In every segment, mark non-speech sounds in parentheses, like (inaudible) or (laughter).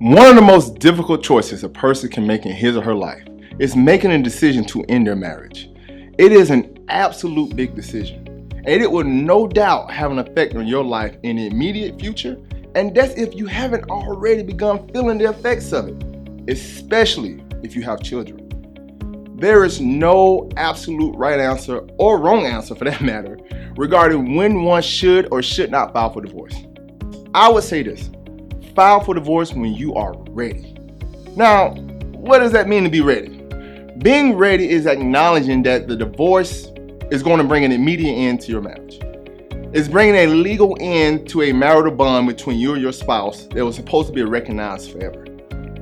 One of the most difficult choices a person can make in his or her life is making a decision to end their marriage. It is an absolute big decision, and it will no doubt have an effect on your life in the immediate future, and that's if you haven't already begun feeling the effects of it, especially if you have children. There is no absolute right answer or wrong answer for that matter regarding when one should or should not file for divorce. I would say this file for divorce when you are ready. Now, what does that mean to be ready? Being ready is acknowledging that the divorce is going to bring an immediate end to your marriage. It's bringing a legal end to a marital bond between you and your spouse that was supposed to be recognized forever.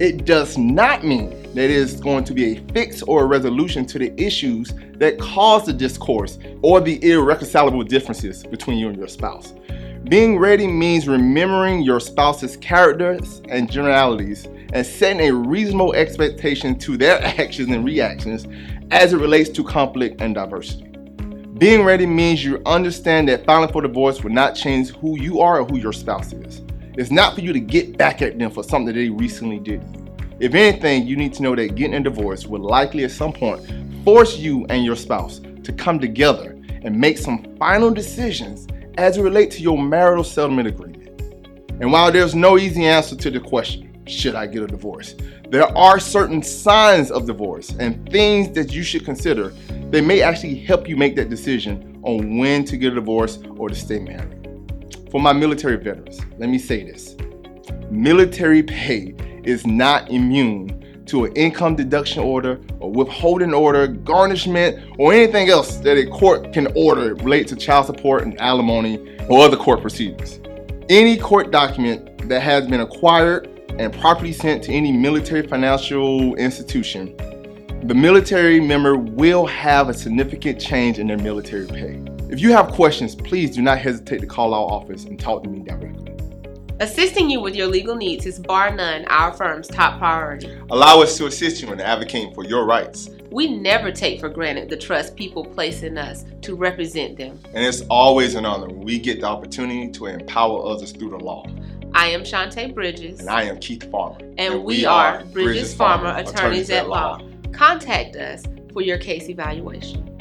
It does not mean that it is going to be a fix or a resolution to the issues that caused the discourse or the irreconcilable differences between you and your spouse. Being ready means remembering your spouse's characters and generalities and setting a reasonable expectation to their (laughs) actions and reactions as it relates to conflict and diversity. Being ready means you understand that filing for divorce will not change who you are or who your spouse is. It's not for you to get back at them for something that they recently did. If anything, you need to know that getting a divorce will likely at some point force you and your spouse to come together and make some final decisions as it relates to your marital settlement agreement. And while there's no easy answer to the question, should I get a divorce? There are certain signs of divorce and things that you should consider that may actually help you make that decision on when to get a divorce or to stay married. For my military veterans, let me say this military pay is not immune to an income deduction order or withholding order, garnishment, or anything else that a court can order related to child support and alimony or other court proceedings. Any court document that has been acquired and properly sent to any military financial institution, the military member will have a significant change in their military pay. If you have questions, please do not hesitate to call our office and talk to me directly. Assisting you with your legal needs is bar none our firm's top priority. Allow us to assist you in advocating for your rights. We never take for granted the trust people place in us to represent them. And it's always an honor when we get the opportunity to empower others through the law. I am Shantae Bridges. And I am Keith Farmer. And, and we, we, are Bridges, Bridges Farmer, Attorneys, Attorneys at Law. Law. Contact us for your case evaluation.